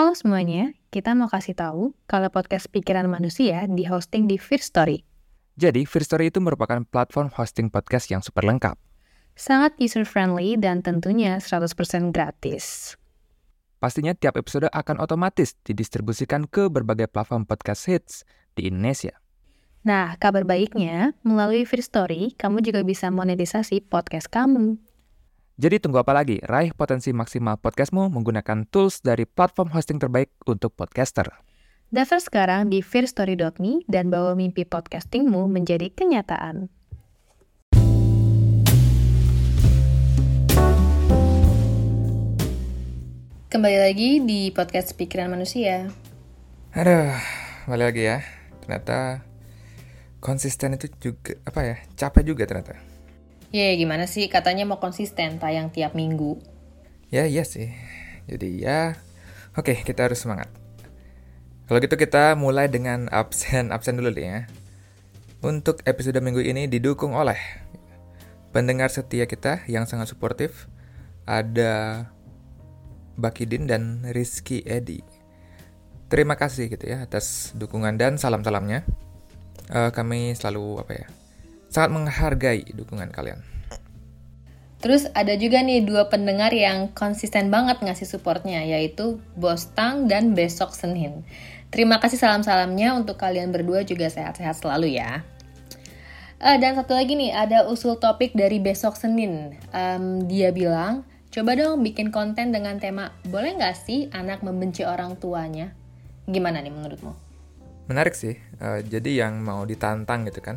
Halo semuanya, kita mau kasih tahu kalau podcast Pikiran Manusia di hosting di First Story. Jadi, First Story itu merupakan platform hosting podcast yang super lengkap. Sangat user-friendly dan tentunya 100% gratis. Pastinya tiap episode akan otomatis didistribusikan ke berbagai platform podcast hits di Indonesia. Nah, kabar baiknya, melalui First Story, kamu juga bisa monetisasi podcast kamu. Jadi tunggu apa lagi? Raih potensi maksimal podcastmu menggunakan tools dari platform hosting terbaik untuk podcaster. Daftar sekarang di fearstory.me dan bawa mimpi podcastingmu menjadi kenyataan. Kembali lagi di podcast Pikiran Manusia. Aduh, balik lagi ya. Ternyata konsisten itu juga apa ya? Capek juga ternyata. Ya gimana sih katanya mau konsisten tayang tiap minggu. Ya iya sih. Jadi ya oke kita harus semangat. Kalau gitu kita mulai dengan absen absen dulu nih ya. Untuk episode minggu ini didukung oleh pendengar setia kita yang sangat suportif. Ada Bakidin dan Rizky Edi. Terima kasih gitu ya atas dukungan dan salam-salamnya. Uh, kami selalu apa ya sangat menghargai dukungan kalian. Terus ada juga nih dua pendengar yang konsisten banget ngasih supportnya, yaitu Bostang dan Besok Senin. Terima kasih salam-salamnya untuk kalian berdua juga sehat-sehat selalu ya. Uh, dan satu lagi nih, ada usul topik dari Besok Senin. Um, dia bilang, coba dong bikin konten dengan tema, boleh nggak sih anak membenci orang tuanya? Gimana nih menurutmu? Menarik sih, uh, jadi yang mau ditantang gitu kan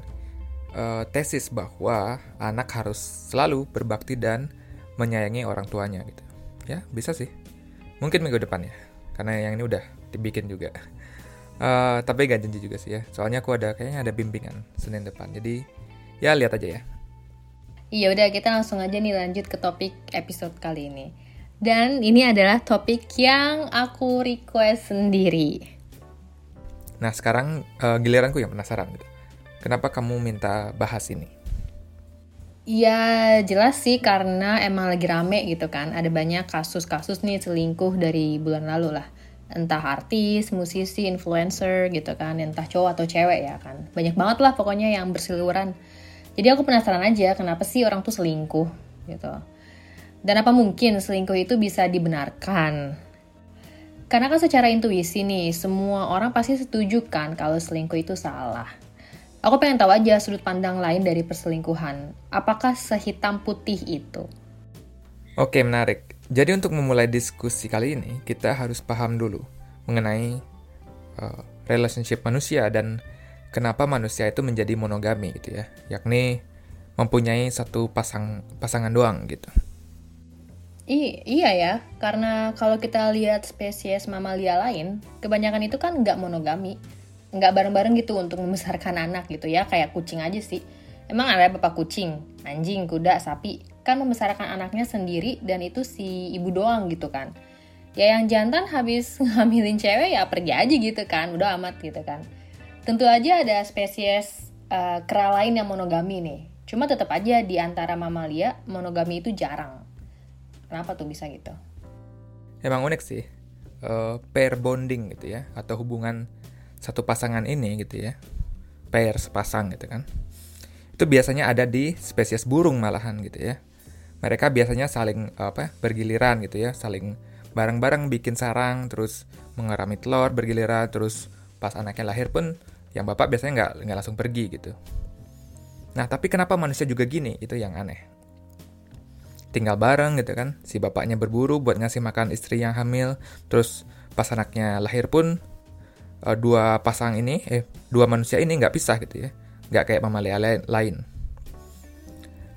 uh, tesis bahwa anak harus selalu berbakti dan menyayangi orang tuanya gitu. Ya, bisa sih. Mungkin minggu depan ya. Karena yang ini udah dibikin juga. Uh, tapi gak janji juga sih ya. Soalnya aku ada kayaknya ada bimbingan Senin depan. Jadi ya lihat aja ya. Iya udah kita langsung aja nih lanjut ke topik episode kali ini. Dan ini adalah topik yang aku request sendiri. Nah sekarang uh, giliranku yang penasaran gitu. Kenapa kamu minta bahas ini? Ya jelas sih karena emang lagi rame gitu kan. Ada banyak kasus-kasus nih selingkuh dari bulan lalu lah. Entah artis, musisi, influencer gitu kan. Entah cowok atau cewek ya kan. Banyak banget lah pokoknya yang berseliweran. Jadi aku penasaran aja kenapa sih orang tuh selingkuh gitu. Dan apa mungkin selingkuh itu bisa dibenarkan? Karena kan secara intuisi nih, semua orang pasti setuju kan kalau selingkuh itu salah. Aku pengen tahu aja sudut pandang lain dari perselingkuhan. Apakah sehitam putih itu? Oke, menarik. Jadi untuk memulai diskusi kali ini, kita harus paham dulu mengenai uh, relationship manusia dan kenapa manusia itu menjadi monogami gitu ya. Yakni mempunyai satu pasang pasangan doang gitu. I iya ya, karena kalau kita lihat spesies mamalia lain, kebanyakan itu kan nggak monogami nggak bareng-bareng gitu untuk membesarkan anak gitu ya kayak kucing aja sih. Emang ada bapak kucing? Anjing kuda sapi. Kan membesarkan anaknya sendiri dan itu si ibu doang gitu kan. Ya yang jantan habis ngambilin cewek ya pergi aja gitu kan. Udah amat gitu kan. Tentu aja ada spesies uh, kera lain yang monogami nih. Cuma tetap aja di antara mamalia monogami itu jarang. Kenapa tuh bisa gitu? Emang unik sih uh, pair bonding gitu ya atau hubungan satu pasangan ini gitu ya pair sepasang gitu kan itu biasanya ada di spesies burung malahan gitu ya. Mereka biasanya saling apa bergiliran gitu ya saling bareng-bareng bikin sarang terus mengerami telur bergiliran terus pas anaknya lahir pun yang bapak biasanya nggak nggak langsung pergi gitu. Nah tapi kenapa manusia juga gini? Itu yang aneh. Tinggal bareng gitu kan si bapaknya berburu buat ngasih makan istri yang hamil terus pas anaknya lahir pun uh, dua pasang ini, eh dua manusia ini nggak pisah gitu ya, nggak kayak mamalia lain.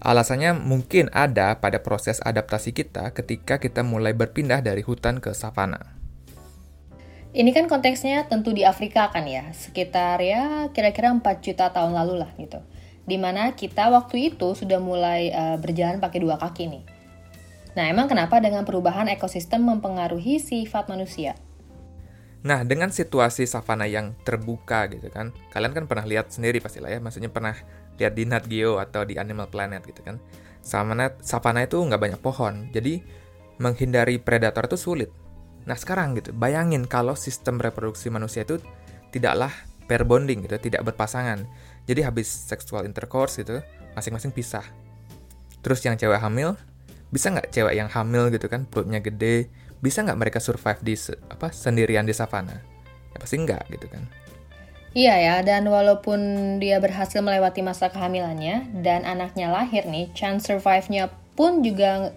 Alasannya mungkin ada pada proses adaptasi kita ketika kita mulai berpindah dari hutan ke savana. Ini kan konteksnya tentu di Afrika kan ya, sekitar ya kira-kira 4 juta tahun lalu lah gitu. Di mana kita waktu itu sudah mulai uh, berjalan pakai dua kaki nih. Nah emang kenapa dengan perubahan ekosistem mempengaruhi sifat manusia? Nah, dengan situasi savana yang terbuka gitu kan, kalian kan pernah lihat sendiri pasti lah ya, maksudnya pernah lihat di Nat Geo atau di Animal Planet gitu kan. Savana, savana itu nggak banyak pohon, jadi menghindari predator itu sulit. Nah sekarang gitu, bayangin kalau sistem reproduksi manusia itu tidaklah pair bonding gitu, tidak berpasangan. Jadi habis sexual intercourse gitu, masing-masing pisah. Terus yang cewek hamil, bisa nggak cewek yang hamil gitu kan, perutnya gede, bisa nggak mereka survive di apa sendirian di savana? Ya pasti nggak gitu kan. Iya ya, dan walaupun dia berhasil melewati masa kehamilannya dan anaknya lahir nih, chance survive-nya pun juga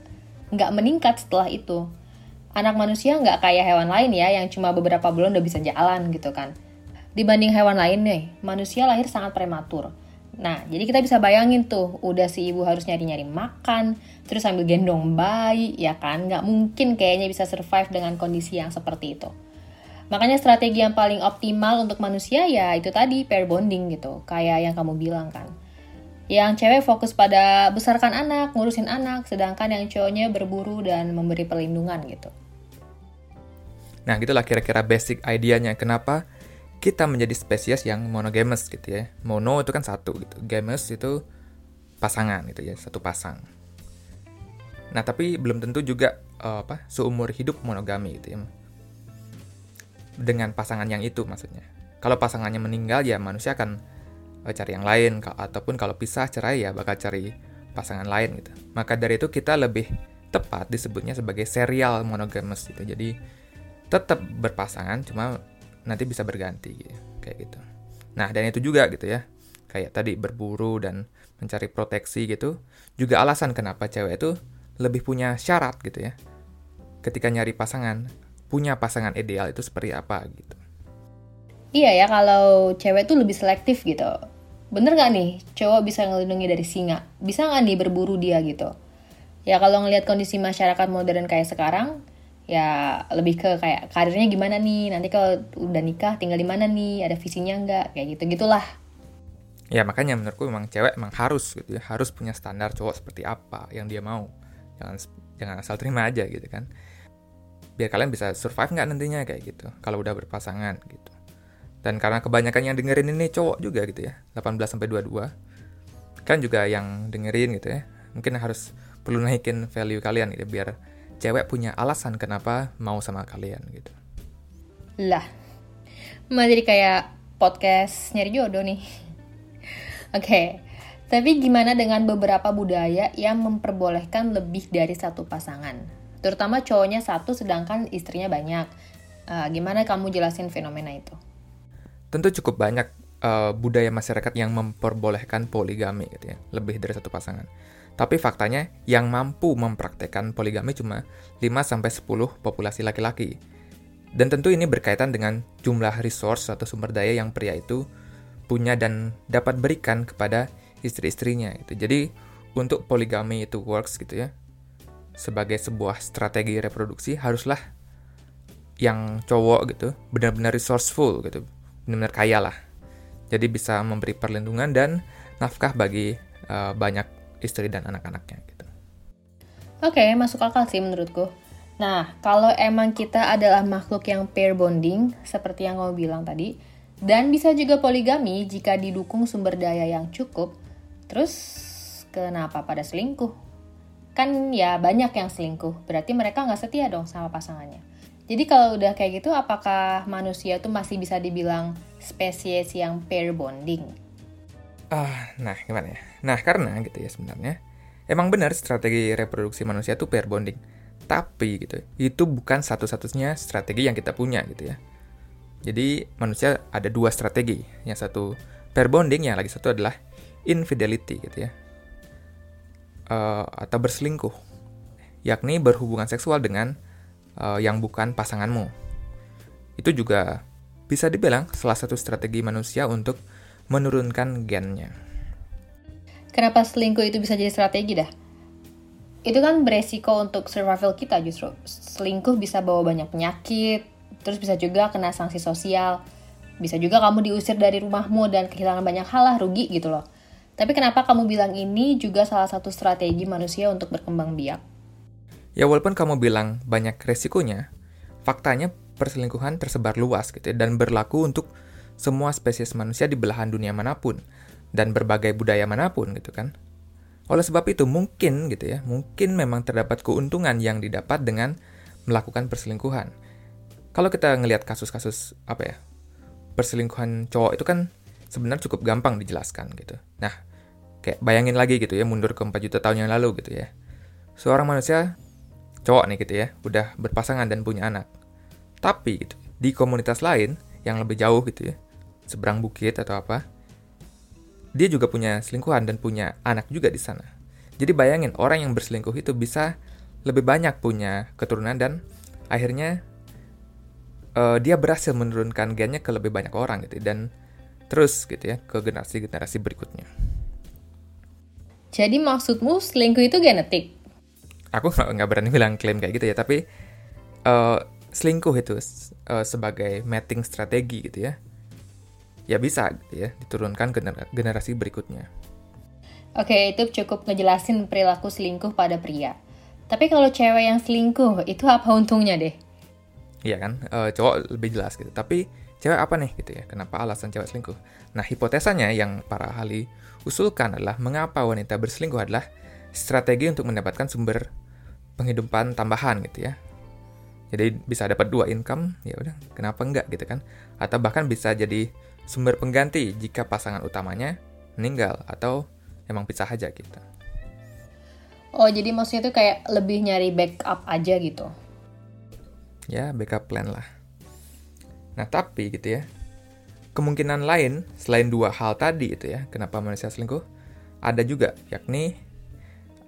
nggak meningkat setelah itu. Anak manusia nggak kayak hewan lain ya, yang cuma beberapa bulan udah bisa jalan gitu kan. Dibanding hewan lain nih, manusia lahir sangat prematur. Nah, jadi kita bisa bayangin tuh, udah si ibu harus nyari-nyari makan, terus sambil gendong bayi, ya kan? Nggak mungkin kayaknya bisa survive dengan kondisi yang seperti itu. Makanya strategi yang paling optimal untuk manusia ya itu tadi pair bonding gitu, kayak yang kamu bilang kan. Yang cewek fokus pada besarkan anak, ngurusin anak, sedangkan yang cowoknya berburu dan memberi perlindungan gitu. Nah, gitulah kira-kira basic idenya kenapa kita menjadi spesies yang monogamous gitu ya. Mono itu kan satu gitu, games itu pasangan gitu ya, satu pasang. Nah, tapi belum tentu juga uh, apa seumur hidup monogami gitu ya dengan pasangan yang itu maksudnya. Kalau pasangannya meninggal ya manusia akan uh, cari yang lain ataupun kalau pisah cerai ya bakal cari pasangan lain gitu. Maka dari itu kita lebih tepat disebutnya sebagai serial monogamous gitu. Jadi tetap berpasangan cuma nanti bisa berganti gitu, kayak gitu. Nah, dan itu juga gitu ya. Kayak tadi berburu dan mencari proteksi gitu. Juga alasan kenapa cewek itu lebih punya syarat gitu ya. Ketika nyari pasangan, punya pasangan ideal itu seperti apa gitu. Iya ya, kalau cewek tuh lebih selektif gitu. Bener gak nih, cowok bisa ngelindungi dari singa? Bisa gak nih berburu dia gitu? Ya kalau ngelihat kondisi masyarakat modern kayak sekarang, ya lebih ke kayak karirnya gimana nih, nanti kalau udah nikah tinggal di mana nih, ada visinya nggak, kayak gitu-gitulah. Ya makanya menurutku memang cewek emang harus gitu ya, harus punya standar cowok seperti apa yang dia mau. Jangan jangan asal terima aja gitu kan. Biar kalian bisa survive nggak nantinya kayak gitu. Kalau udah berpasangan gitu. Dan karena kebanyakan yang dengerin ini cowok juga gitu ya. 18 sampai 22 kan juga yang dengerin gitu ya. Mungkin harus perlu naikin value kalian gitu biar cewek punya alasan kenapa mau sama kalian gitu lah malah jadi kayak podcast nyari jodoh nih oke okay. tapi gimana dengan beberapa budaya yang memperbolehkan lebih dari satu pasangan Terutama cowoknya satu sedangkan istrinya banyak. Uh, gimana kamu jelasin fenomena itu? Tentu cukup banyak uh, budaya masyarakat yang memperbolehkan poligami gitu ya, lebih dari satu pasangan. Tapi faktanya yang mampu mempraktekkan poligami cuma 5 sampai 10 populasi laki-laki. Dan tentu ini berkaitan dengan jumlah resource atau sumber daya yang pria itu punya dan dapat berikan kepada istri-istrinya gitu. Jadi untuk poligami itu works gitu ya, sebagai sebuah strategi reproduksi haruslah yang cowok gitu benar-benar resourceful gitu benar-benar kaya lah jadi bisa memberi perlindungan dan nafkah bagi uh, banyak istri dan anak-anaknya gitu. Oke okay, masuk akal sih menurutku. Nah kalau emang kita adalah makhluk yang pair bonding seperti yang kamu bilang tadi dan bisa juga poligami jika didukung sumber daya yang cukup terus kenapa pada selingkuh? Kan ya banyak yang selingkuh berarti mereka nggak setia dong sama pasangannya. Jadi kalau udah kayak gitu apakah manusia tuh masih bisa dibilang spesies yang pair bonding ah nah gimana ya? Nah karena gitu ya sebenarnya emang benar strategi reproduksi manusia tuh pair bonding. Tapi gitu itu bukan satu-satunya strategi yang kita punya gitu ya. Jadi manusia ada dua strategi. Yang satu pair bonding yang lagi satu adalah infidelity gitu ya. Uh, atau berselingkuh, yakni berhubungan seksual dengan uh, yang bukan pasanganmu. Itu juga bisa dibilang salah satu strategi manusia untuk menurunkan gennya. Kenapa selingkuh itu bisa jadi strategi dah? Itu kan beresiko untuk survival kita justru. Selingkuh bisa bawa banyak penyakit, terus bisa juga kena sanksi sosial. Bisa juga kamu diusir dari rumahmu dan kehilangan banyak hal lah, rugi gitu loh. Tapi kenapa kamu bilang ini juga salah satu strategi manusia untuk berkembang biak? Ya walaupun kamu bilang banyak resikonya, faktanya perselingkuhan tersebar luas gitu ya, dan berlaku untuk semua spesies manusia di belahan dunia mana pun dan berbagai budaya mana pun gitu kan. Oleh sebab itu mungkin gitu ya, mungkin memang terdapat keuntungan yang didapat dengan melakukan perselingkuhan. kalau kita ngelihat kasus-kasus apa ya perselingkuhan cowok itu kan sebenarnya cukup gampang dijelaskan gitu. Nah, kayak bayangin lagi gitu ya mundur ke 4 juta tahun yang lalu gitu ya. Seorang manusia cowok nih gitu ya, udah berpasangan dan punya anak. Tapi gitu, di komunitas lain yang lebih jauh gitu ya, seberang bukit atau apa, dia juga punya selingkuhan dan punya anak juga di sana. Jadi bayangin orang yang berselingkuh itu bisa lebih banyak punya keturunan dan akhirnya uh, dia berhasil menurunkan gennya ke lebih banyak orang gitu dan terus gitu ya ke generasi-generasi berikutnya. Jadi maksudmu selingkuh itu genetik? Aku nggak berani bilang klaim kayak gitu ya, tapi uh, selingkuh itu uh, sebagai mating strategi gitu ya, ya bisa gitu ya diturunkan ke generasi berikutnya. Oke, itu cukup ngejelasin perilaku selingkuh pada pria. Tapi kalau cewek yang selingkuh, itu apa untungnya deh? Iya kan, uh, cowok lebih jelas gitu. Tapi cewek apa nih gitu ya? Kenapa alasan cewek selingkuh? Nah, hipotesanya yang para ahli usulkan adalah mengapa wanita berselingkuh adalah strategi untuk mendapatkan sumber penghidupan tambahan gitu ya. Jadi bisa dapat dua income, ya udah, kenapa enggak gitu kan? Atau bahkan bisa jadi sumber pengganti jika pasangan utamanya meninggal atau emang pisah aja gitu. Oh, jadi maksudnya itu kayak lebih nyari backup aja gitu ya backup plan lah. Nah tapi gitu ya, kemungkinan lain selain dua hal tadi itu ya, kenapa manusia selingkuh, ada juga yakni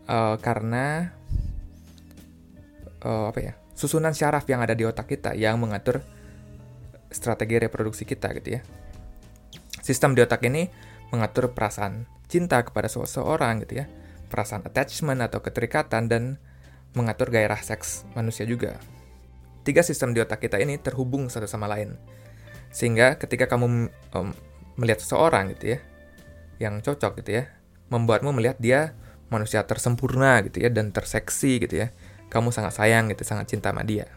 uh, karena uh, apa ya susunan syaraf yang ada di otak kita yang mengatur strategi reproduksi kita gitu ya. Sistem di otak ini mengatur perasaan cinta kepada seseorang gitu ya, perasaan attachment atau keterikatan dan mengatur gairah seks manusia juga tiga sistem di otak kita ini terhubung satu sama lain. Sehingga ketika kamu um, melihat seseorang gitu ya, yang cocok gitu ya, membuatmu melihat dia manusia tersempurna gitu ya, dan terseksi gitu ya. Kamu sangat sayang gitu, sangat cinta sama dia.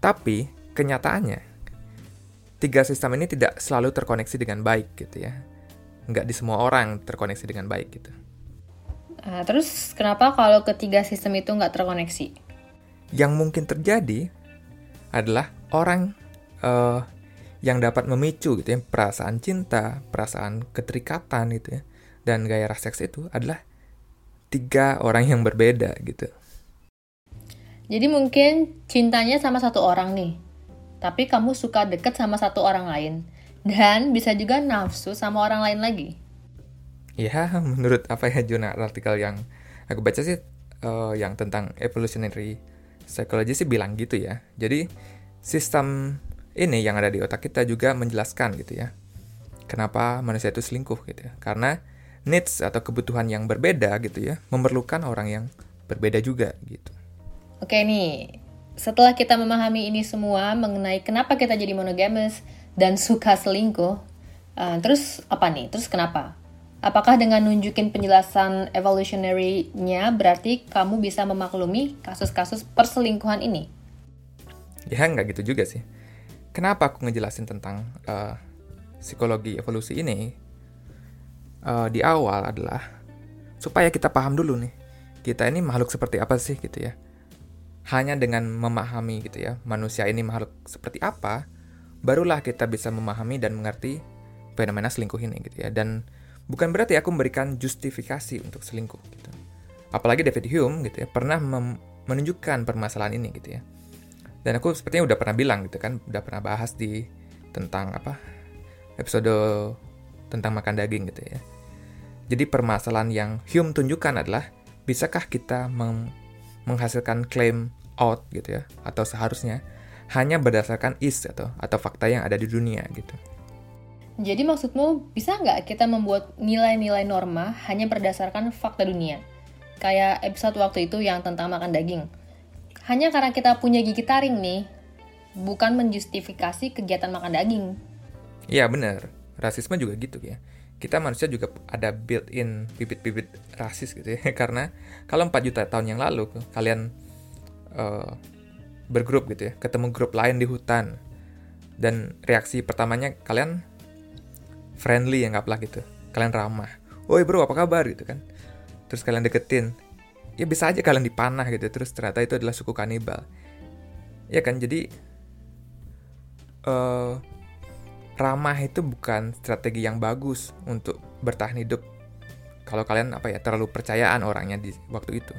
Tapi, kenyataannya, tiga sistem ini tidak selalu terkoneksi dengan baik gitu ya. Nggak di semua orang terkoneksi dengan baik gitu. Uh, terus kenapa kalau ketiga sistem itu nggak terkoneksi? yang mungkin terjadi adalah orang uh, yang dapat memicu gitu ya perasaan cinta, perasaan keterikatan gitu ya, dan gairah seks itu adalah tiga orang yang berbeda gitu. Jadi mungkin cintanya sama satu orang nih, tapi kamu suka deket sama satu orang lain, dan bisa juga nafsu sama orang lain lagi. Ya, menurut apa ya jurnal artikel yang aku baca sih uh, yang tentang evolutionary psikologi sih bilang gitu ya. Jadi sistem ini yang ada di otak kita juga menjelaskan gitu ya. Kenapa manusia itu selingkuh gitu ya. Karena needs atau kebutuhan yang berbeda gitu ya, memerlukan orang yang berbeda juga gitu. Oke nih, setelah kita memahami ini semua mengenai kenapa kita jadi monogamous dan suka selingkuh, uh, terus apa nih? Terus kenapa? Apakah dengan nunjukin penjelasan evolutionary-nya berarti kamu bisa memaklumi kasus-kasus perselingkuhan ini? Ya nggak gitu juga sih. Kenapa aku ngejelasin tentang uh, psikologi evolusi ini uh, di awal adalah supaya kita paham dulu nih kita ini makhluk seperti apa sih gitu ya. Hanya dengan memahami gitu ya manusia ini makhluk seperti apa, barulah kita bisa memahami dan mengerti fenomena selingkuh ini gitu ya. Dan Bukan berarti aku memberikan justifikasi untuk selingkuh gitu. Apalagi David Hume gitu ya pernah menunjukkan permasalahan ini gitu ya. Dan aku sepertinya udah pernah bilang gitu kan, udah pernah bahas di tentang apa episode tentang makan daging gitu ya. Jadi permasalahan yang Hume tunjukkan adalah bisakah kita menghasilkan claim out gitu ya atau seharusnya hanya berdasarkan is atau atau fakta yang ada di dunia gitu. Jadi maksudmu bisa nggak kita membuat nilai-nilai norma hanya berdasarkan fakta dunia? Kayak episode waktu itu yang tentang makan daging. Hanya karena kita punya gigi taring nih, bukan menjustifikasi kegiatan makan daging. Iya bener, rasisme juga gitu ya. Kita manusia juga ada built-in bibit-bibit rasis gitu ya. Karena kalau 4 juta tahun yang lalu kalian uh, bergrup gitu ya, ketemu grup lain di hutan. Dan reaksi pertamanya kalian friendly ya anggaplah gitu. Kalian ramah. Woi bro apa kabar? gitu kan. Terus kalian deketin. Ya bisa aja kalian dipanah gitu. Terus ternyata itu adalah suku kanibal. Ya kan jadi uh, ramah itu bukan strategi yang bagus untuk bertahan hidup kalau kalian apa ya terlalu percayaan orangnya di waktu itu.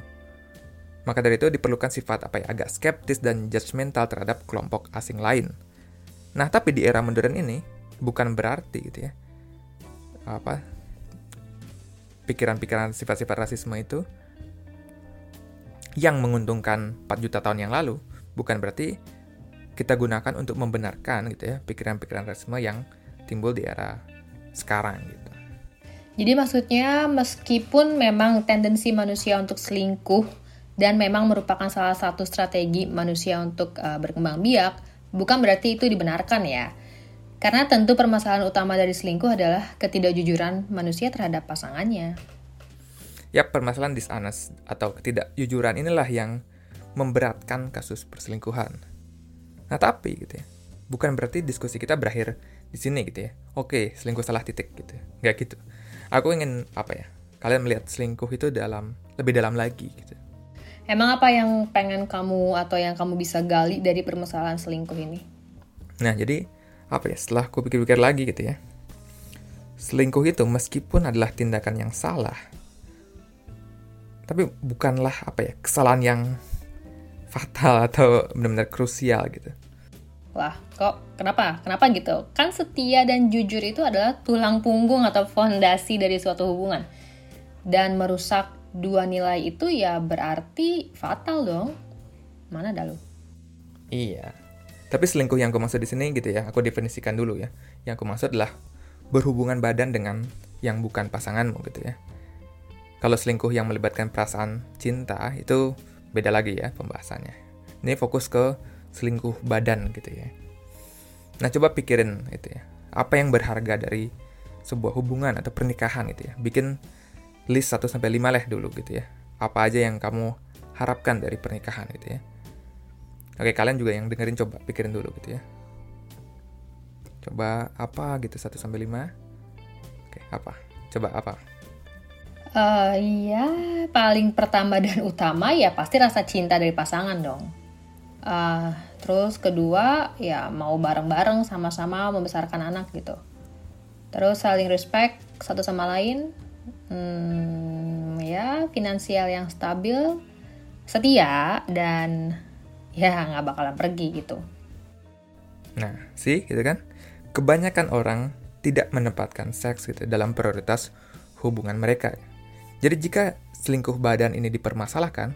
Maka dari itu diperlukan sifat apa ya agak skeptis dan judgmental terhadap kelompok asing lain. Nah, tapi di era modern ini bukan berarti gitu ya. Apa pikiran-pikiran sifat-sifat rasisme itu yang menguntungkan 4 juta tahun yang lalu bukan berarti kita gunakan untuk membenarkan gitu ya pikiran-pikiran rasisme yang timbul di era sekarang gitu. Jadi maksudnya meskipun memang tendensi manusia untuk selingkuh dan memang merupakan salah satu strategi manusia untuk uh, berkembang biak, bukan berarti itu dibenarkan ya. Karena tentu permasalahan utama dari selingkuh adalah ketidakjujuran manusia terhadap pasangannya. Ya, permasalahan dishonest atau ketidakjujuran inilah yang memberatkan kasus perselingkuhan. Nah tapi gitu ya, bukan berarti diskusi kita berakhir di sini gitu ya. Oke, selingkuh salah titik gitu. Nggak gitu. Aku ingin apa ya? Kalian melihat selingkuh itu dalam lebih dalam lagi gitu. Emang apa yang pengen kamu atau yang kamu bisa gali dari permasalahan selingkuh ini? Nah, jadi apa ya? Setelah aku pikir-pikir lagi gitu ya. Selingkuh itu meskipun adalah tindakan yang salah, tapi bukanlah apa ya kesalahan yang fatal atau benar-benar krusial gitu. Wah, kok kenapa? Kenapa gitu? Kan setia dan jujur itu adalah tulang punggung atau fondasi dari suatu hubungan. Dan merusak dua nilai itu ya berarti fatal dong. Mana dah lu? Iya. Tapi selingkuh yang aku maksud di sini gitu ya, aku definisikan dulu ya. Yang aku maksud adalah berhubungan badan dengan yang bukan pasanganmu gitu ya. Kalau selingkuh yang melibatkan perasaan cinta itu beda lagi ya pembahasannya. Ini fokus ke selingkuh badan gitu ya. Nah, coba pikirin itu ya. Apa yang berharga dari sebuah hubungan atau pernikahan gitu ya. Bikin list 1 sampai 5 lah dulu gitu ya. Apa aja yang kamu harapkan dari pernikahan gitu ya. Oke, kalian juga yang dengerin coba pikirin dulu gitu ya. Coba apa gitu 1 sampai 5? Oke, apa? Coba apa? Uh, ya, paling pertama dan utama ya pasti rasa cinta dari pasangan dong. Uh, terus kedua ya mau bareng-bareng sama-sama membesarkan anak gitu. Terus saling respect satu sama lain. Hmm, ya finansial yang stabil, setia dan ya nggak bakalan pergi gitu. Nah, sih gitu kan? Kebanyakan orang tidak menempatkan seks gitu dalam prioritas hubungan mereka. Jadi jika selingkuh badan ini dipermasalahkan,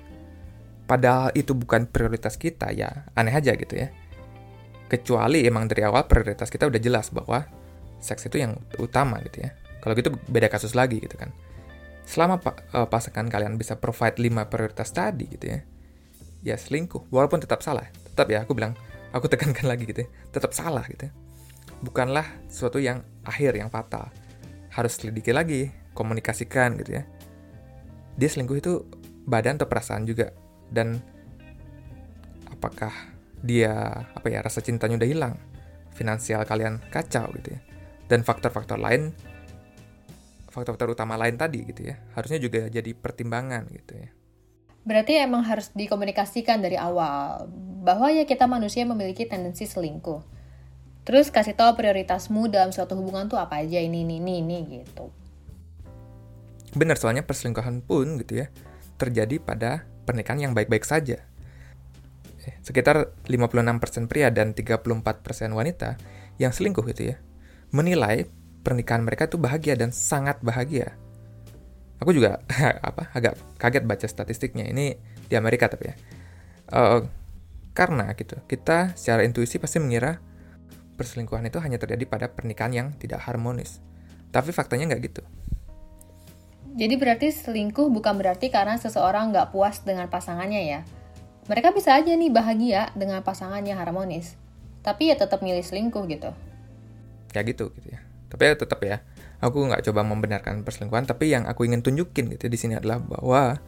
padahal itu bukan prioritas kita ya aneh aja gitu ya. Kecuali emang dari awal prioritas kita udah jelas bahwa seks itu yang utama gitu ya. Kalau gitu beda kasus lagi gitu kan. Selama uh, pasangan kalian bisa provide 5 prioritas tadi gitu ya. Ya selingkuh, walaupun tetap salah. Tetap ya aku bilang, aku tekankan lagi gitu ya. Tetap salah gitu ya. Bukanlah sesuatu yang akhir, yang fatal. Harus selidiki lagi, komunikasikan gitu ya dia selingkuh itu badan atau perasaan juga? Dan apakah dia apa ya rasa cintanya udah hilang? Finansial kalian kacau gitu ya. Dan faktor-faktor lain faktor-faktor utama lain tadi gitu ya harusnya juga jadi pertimbangan gitu ya. Berarti emang harus dikomunikasikan dari awal bahwa ya kita manusia memiliki tendensi selingkuh. Terus kasih tahu prioritasmu dalam suatu hubungan tuh apa aja ini ini ini, ini gitu Benar soalnya perselingkuhan pun gitu ya terjadi pada pernikahan yang baik-baik saja. Eh, sekitar 56% pria dan 34% wanita yang selingkuh itu ya menilai pernikahan mereka itu bahagia dan sangat bahagia. Aku juga apa agak kaget baca statistiknya ini di Amerika tapi ya. Uh, karena gitu kita secara intuisi pasti mengira perselingkuhan itu hanya terjadi pada pernikahan yang tidak harmonis. Tapi faktanya nggak gitu. Jadi berarti selingkuh bukan berarti karena seseorang nggak puas dengan pasangannya ya. Mereka bisa aja nih bahagia dengan pasangannya harmonis. Tapi ya tetap milih selingkuh gitu. Ya gitu gitu ya. Tapi ya tetap ya, aku nggak coba membenarkan perselingkuhan, tapi yang aku ingin tunjukin gitu di sini adalah bahwa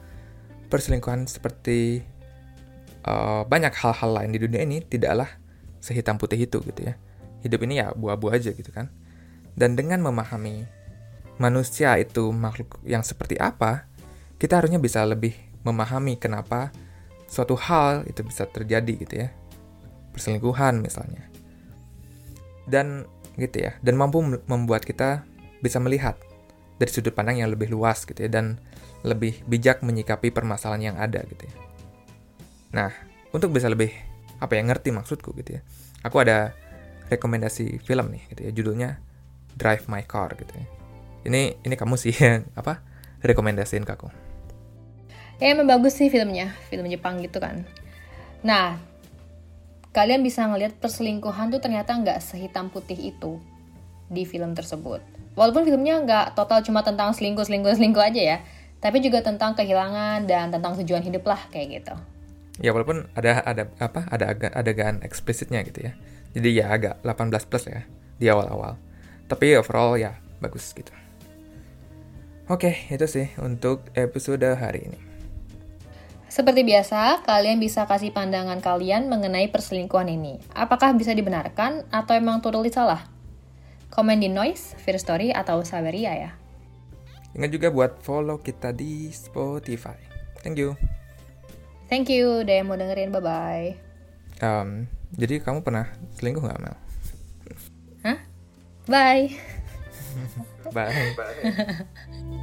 perselingkuhan seperti uh, banyak hal-hal lain di dunia ini tidaklah sehitam putih itu gitu ya. Hidup ini ya abu-abu aja gitu kan. Dan dengan memahami manusia itu makhluk yang seperti apa, kita harusnya bisa lebih memahami kenapa suatu hal itu bisa terjadi gitu ya. Perselingkuhan misalnya. dan gitu ya dan mampu membuat kita bisa melihat dari sudut pandang yang lebih luas gitu ya dan lebih bijak menyikapi permasalahan yang ada gitu ya. Nah, untuk bisa lebih apa ya ngerti maksudku gitu ya. Aku ada rekomendasi film nih gitu ya judulnya Drive My Car gitu ya. Ini ini kamu sih yang apa rekomendasiin ke aku. Ya emang bagus sih filmnya, film Jepang gitu kan. Nah, kalian bisa ngelihat perselingkuhan tuh ternyata nggak sehitam putih itu di film tersebut. Walaupun filmnya nggak total cuma tentang selingkuh, selingkuh, selingkuh aja ya, tapi juga tentang kehilangan dan tentang tujuan hidup lah kayak gitu. Ya walaupun ada ada apa ada agak adegan eksplisitnya gitu ya. Jadi ya agak 18 plus ya di awal-awal. Tapi overall ya bagus gitu. Oke, itu sih untuk episode hari ini. Seperti biasa, kalian bisa kasih pandangan kalian mengenai perselingkuhan ini. Apakah bisa dibenarkan atau emang totally salah? Komen di Noise, Fear Story, atau Saveria ya. Ingat juga buat follow kita di Spotify. Thank you. Thank you udah yang mau dengerin. Bye-bye. Um, jadi kamu pernah selingkuh nggak, Mel? Hah? Bye. Bye. Bye.